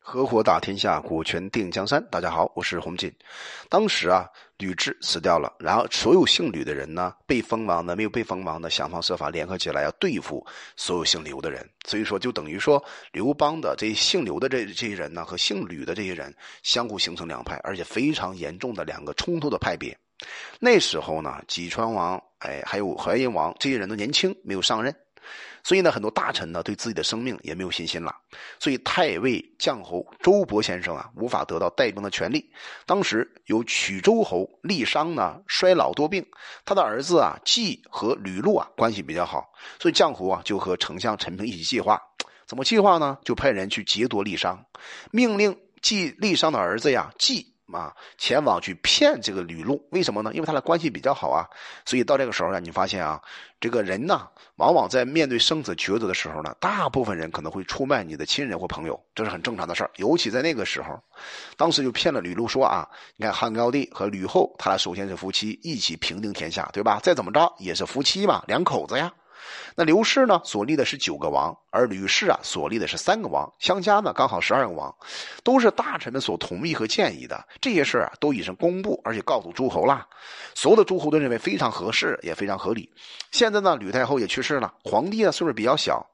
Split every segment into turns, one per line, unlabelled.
合伙打天下，股权定江山。大家好，我是洪锦。当时啊，吕雉死掉了，然后所有姓吕的人呢，被封王的、没有被封王的，想方设法联合起来要对付所有姓刘的人。所以说，就等于说刘邦的这姓刘的这这些人呢，和姓吕的这些人相互形成两派，而且非常严重的两个冲突的派别。那时候呢，济川王哎，还有淮阴王这些人都年轻，没有上任。所以呢，很多大臣呢对自己的生命也没有信心了。所以太尉将侯周勃先生啊，无法得到带兵的权利。当时有曲周侯郦商呢，衰老多病，他的儿子啊季和吕禄啊关系比较好，所以将侯啊就和丞相陈平一起计划。怎么计划呢？就派人去劫夺郦商，命令季郦商的儿子呀季。啊，前往去骗这个吕禄，为什么呢？因为他俩关系比较好啊，所以到这个时候呢，你发现啊，这个人呢，往往在面对生死抉择的时候呢，大部分人可能会出卖你的亲人或朋友，这是很正常的事儿。尤其在那个时候，当时就骗了吕禄说啊，你看汉高帝和吕后，他俩首先是夫妻，一起平定天下，对吧？再怎么着也是夫妻嘛，两口子呀。那刘氏呢所立的是九个王，而吕氏啊所立的是三个王，相加呢刚好十二个王，都是大臣们所同意和建议的。这些事啊都已经公布，而且告诉诸侯了，所有的诸侯都认为非常合适，也非常合理。现在呢吕太后也去世了，皇帝呢岁数比较小。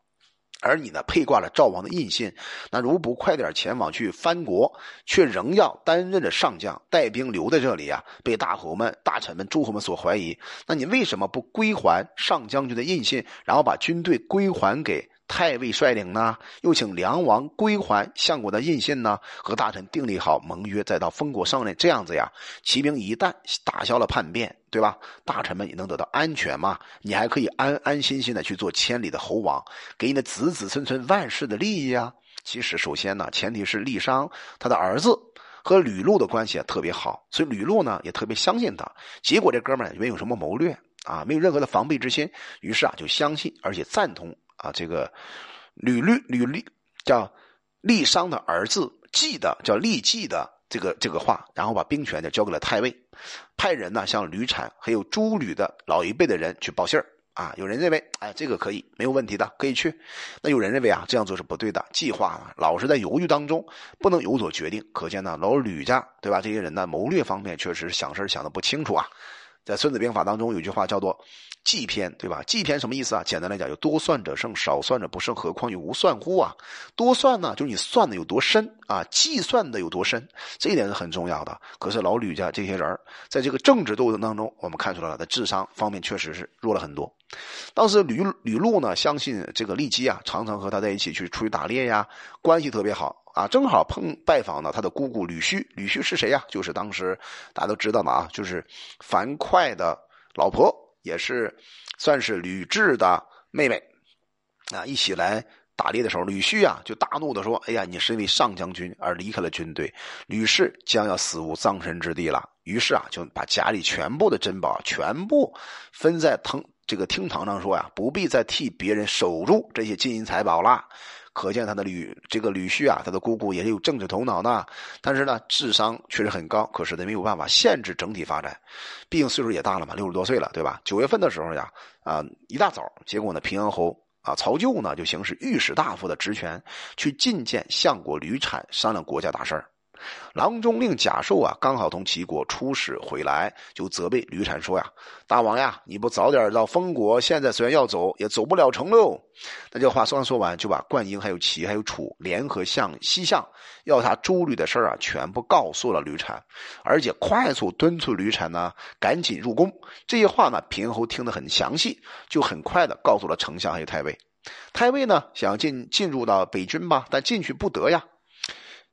而你呢，配挂了赵王的印信，那如不快点前往去藩国，却仍要担任着上将，带兵留在这里啊，被大侯们、大臣们、诸侯们所怀疑。那你为什么不归还上将军的印信，然后把军队归还给？太尉率领呢，又请梁王归还相国的印信呢，和大臣订立好盟约，再到封国上任，这样子呀，骑兵一旦打消了叛变，对吧？大臣们也能得到安全嘛，你还可以安安心心的去做千里的侯王，给你的子子孙孙万世的利益啊。其实，首先呢，前提是郦商他的儿子和吕禄的关系特别好，所以吕禄呢也特别相信他。结果这哥们儿没有什么谋略啊，没有任何的防备之心，于是啊就相信而且赞同。啊，这个吕律吕律叫郦商的儿子季的叫郦季的这个这个话，然后把兵权就交给了太尉，派人呢向吕产还有诸吕的老一辈的人去报信儿啊。有人认为，哎，这个可以没有问题的，可以去。那有人认为啊，这样做是不对的，计划老是在犹豫当中，不能有所决定。可见呢，老吕家对吧？这些人呢，谋略方面确实想事想的不清楚啊。在《孙子兵法》当中有句话叫做。计篇对吧？计篇什么意思啊？简单来讲，就多算者胜，少算者不胜。何况于无算乎啊？多算呢，就是你算的有多深啊？计算的有多深？这一点是很重要的。可是老吕家这些人在这个政治斗争当中，我们看出来了，在智商方面确实是弱了很多。当时吕吕禄呢，相信这个骊姬啊，常常和他在一起去出去打猎呀，关系特别好啊。正好碰拜访呢他的姑姑吕须，吕须是谁呀？就是当时大家都知道的啊，就是樊哙的老婆。也是算是吕雉的妹妹啊，一起来打猎的时候，吕须啊就大怒的说：“哎呀，你是因为上将军而离开了军队，吕氏将要死无葬身之地了。”于是啊，就把家里全部的珍宝全部分在堂这个厅堂上说呀：“不必再替别人守住这些金银财宝了。”可见他的吕这个吕须啊，他的姑姑也是有政治头脑的，但是呢，智商确实很高，可是他没有办法限制整体发展，毕竟岁数也大了嘛，六十多岁了，对吧？九月份的时候呀，啊，一大早，结果呢，平阳侯啊曹咎呢就行使御史大夫的职权，去觐见相国吕产，商量国家大事儿。郎中令贾寿啊，刚好从齐国出使回来，就责备吕产说呀：“大王呀，你不早点到封国，现在虽然要走，也走不了城喽。”那这话刚说完，就把灌婴、还有齐、还有楚联合向西向，要他诸吕的事儿啊，全部告诉了吕产，而且快速敦促吕产呢，赶紧入宫。这些话呢，平侯听得很详细，就很快的告诉了丞相还有太尉。太尉呢，想进进入到北军吧，但进去不得呀。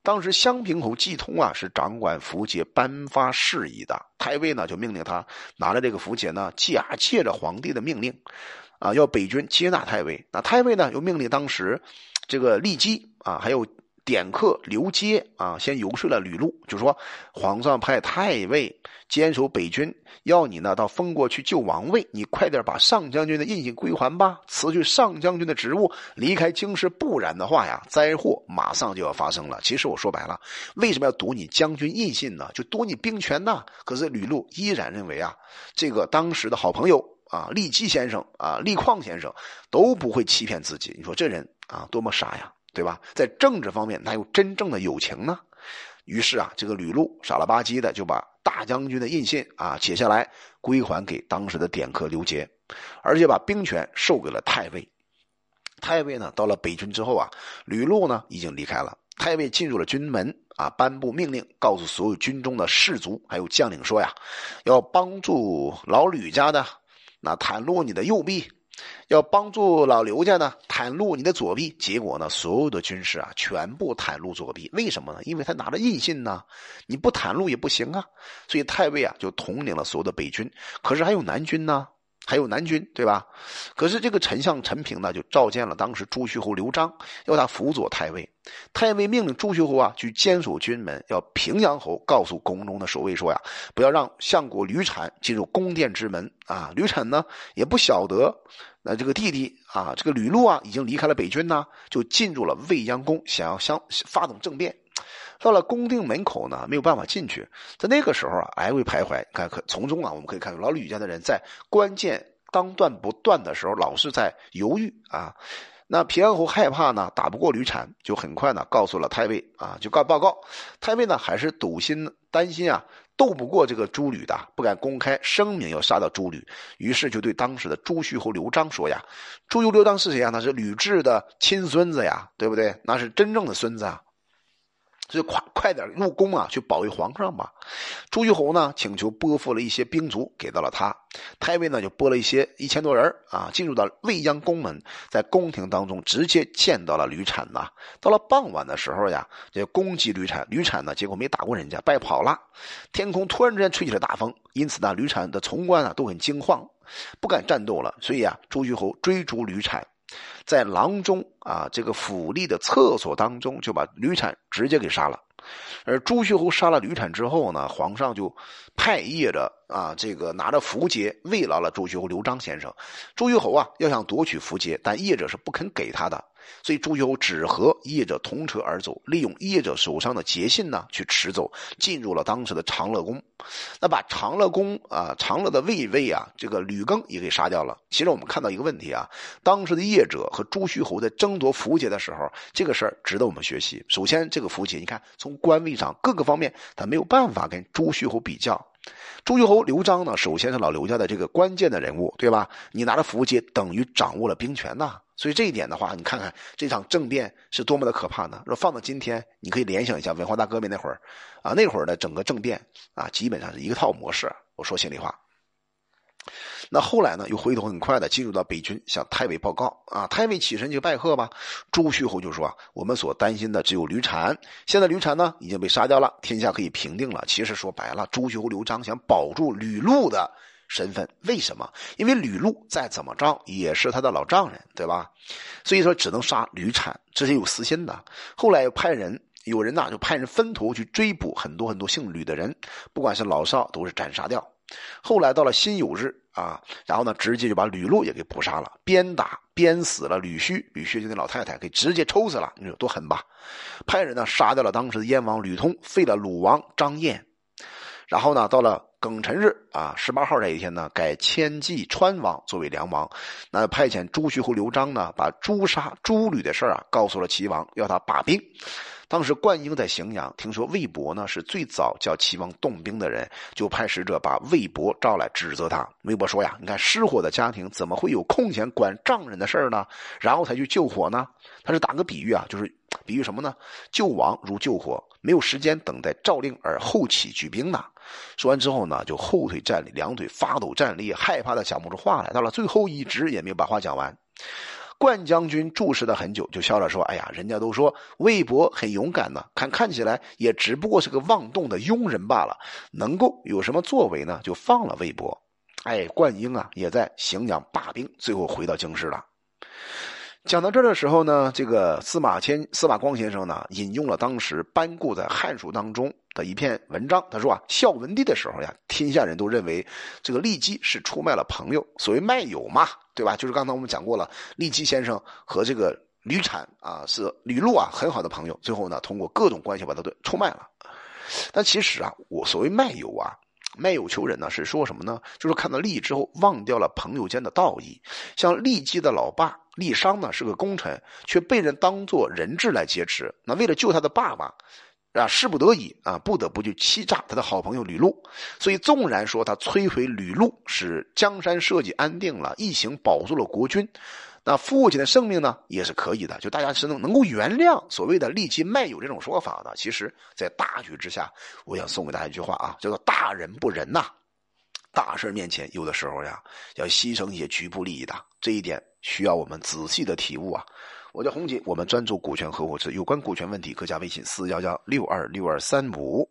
当时襄平侯季通啊是掌管符节颁发事宜的，太尉呢就命令他拿着这个符节呢，假借着皇帝的命令，啊要北军接纳太尉。那太尉呢又命令当时这个骊姬啊还有。点客刘阶啊，先游说了吕禄，就说皇上派太尉坚守北军，要你呢到封国去救王位，你快点把上将军的印信归还吧，辞去上将军的职务，离开京师，不然的话呀，灾祸马上就要发生了。其实我说白了，为什么要夺你将军印信呢？就夺你兵权呢？可是吕禄依然认为啊，这个当时的好朋友啊，骊姬先生啊，郦旷先生都不会欺骗自己。你说这人啊，多么傻呀！对吧？在政治方面哪有真正的友情呢？于是啊，这个吕禄傻了吧唧的就把大将军的印信啊写下来，归还给当时的典客刘杰，而且把兵权授给了太尉。太尉呢，到了北军之后啊，吕禄呢已经离开了。太尉进入了军门啊，颁布命令，告诉所有军中的士卒还有将领说呀，要帮助老吕家的那袒露你的右臂。要帮助老刘家呢，袒露你的左臂。结果呢，所有的军士啊，全部袒露左臂。为什么呢？因为他拿着印信呢，你不袒露也不行啊。所以太尉啊，就统领了所有的北军。可是还有南军呢。还有南军，对吧？可是这个丞相陈平呢，就召见了当时朱虚侯刘璋，要他辅佐太尉。太尉命令朱虚侯啊，去坚守军门。要平阳侯告诉宫中的守卫说呀，不要让相国吕产进入宫殿之门啊。吕产呢，也不晓得，那这个弟弟啊，这个吕禄啊，已经离开了北军呢，就进入了未央宫，想要相发动政变。到了宫殿门口呢，没有办法进去。在那个时候啊，来回徘徊。看，可从中啊，我们可以看到老吕家的人在关键当断不断的时候，老是在犹豫啊。那平安侯害怕呢，打不过吕产，就很快呢告诉了太尉啊，就告报告。太尉呢还是赌心担心啊，斗不过这个朱吕的，不敢公开声明要杀掉朱吕。于是就对当时的朱虚侯刘璋说呀：“朱由刘璋是谁呀？那是吕雉的亲孙子呀，对不对？那是真正的孙子啊。”就快快点入宫啊，去保卫皇上吧。朱虚侯呢，请求拨付了一些兵卒给到了他。太尉呢，就拨了一些一千多人啊，进入到未央宫门，在宫廷当中直接见到了吕产呐。到了傍晚的时候呀，就攻击吕产。吕产呢，结果没打过人家，败跑了。天空突然之间吹起了大风，因此呢，吕产的从官啊都很惊慌，不敢战斗了。所以啊，朱虚侯追逐吕产。在郎中啊，这个府吏的厕所当中，就把吕产直接给杀了。而朱虚侯杀了吕产之后呢，皇上就派谒着啊，这个拿着符节慰劳了朱虚侯刘璋先生。朱虚侯啊，要想夺取符节，但谒者是不肯给他的。所以朱由只和业者同车而走，利用业者手上的捷信呢，去驰走，进入了当时的长乐宫。那把长乐宫啊，长乐的卫尉啊，这个吕庚也给杀掉了。其实我们看到一个问题啊，当时的业者和朱虚侯在争夺符节的时候，这个事儿值得我们学习。首先，这个符节，你看从官位上各个方面，他没有办法跟朱虚侯比较。朱虚侯刘璋呢，首先是老刘家的这个关键的人物，对吧？你拿着符节，等于掌握了兵权呐。所以这一点的话，你看看这场政变是多么的可怕呢？若放到今天，你可以联想一下文化大革命那会儿，啊，那会儿的整个政变啊，基本上是一个套模式。我说心里话。那后来呢，又回头很快的进入到北军，向太尉报告啊。太尉起身就拜贺吧。朱虚侯就说，我们所担心的只有吕产，现在吕产呢已经被杀掉了，天下可以平定了。其实说白了，朱虚侯刘璋想保住吕禄的。身份为什么？因为吕禄再怎么着也是他的老丈人，对吧？所以说只能杀吕产，这是有私心的。后来又派人，有人呐就派人分头去追捕很多很多姓吕的人，不管是老少都是斩杀掉。后来到了辛酉日啊，然后呢直接就把吕禄也给捕杀了，鞭打鞭死了吕须，吕须就那老太太给直接抽死了，你说多狠吧？派人呢杀掉了当时的燕王吕通，废了鲁王张燕，然后呢到了。庚辰日啊，十八号这一天呢，改迁济川王作为梁王。那派遣朱虚侯刘璋呢，把诛杀朱吕的事啊，告诉了齐王，要他把兵。当时灌婴在荥阳，听说魏博呢是最早叫齐王动兵的人，就派使者把魏博召来，指责他。魏博说呀：“你看失火的家庭怎么会有空闲管丈人的事儿呢？然后才去救火呢？他是打个比喻啊，就是比喻什么呢？救亡如救火，没有时间等待诏令而后起举兵呢。”说完之后呢，就后腿站立，两腿发抖站立，害怕的讲不出话来。到了最后一直也没有把话讲完。冠将军注视了很久，就笑着说：“哎呀，人家都说魏博很勇敢呢，看看起来也只不过是个妄动的庸人罢了，能够有什么作为呢？就放了魏博。哎，冠英啊，也在荥阳罢兵，最后回到京师了。讲到这儿的时候呢，这个司马迁、司马光先生呢，引用了当时班固在《汉书》当中的一篇文章，他说啊，孝文帝的时候呀，天下人都认为这个骊姬是出卖了朋友，所谓卖友嘛。”对吧？就是刚才我们讲过了，利基先生和这个吕产啊，是吕禄啊很好的朋友。最后呢，通过各种关系把他都出卖了。但其实啊，我所谓卖友啊，卖友求人呢是说什么呢？就是看到利益之后忘掉了朋友间的道义。像利基的老爸利商呢是个功臣，却被人当做人质来劫持。那为了救他的爸爸，啊，势不得已啊，不得不去欺诈他的好朋友吕禄。所以纵然说他摧毁吕禄，使江山社稷安定了，一行保住了国君。那父亲的生命呢，也是可以的。就大家是能能够原谅所谓的利己卖友这种说法的。其实，在大局之下，我想送给大家一句话啊，叫做“大人不仁呐”。大事面前，有的时候呀，要牺牲一些局部利益的。这一点需要我们仔细的体悟啊。我叫洪锦，我们专注股权合伙制，有关股权问题，可加微信四幺幺六二六二三五。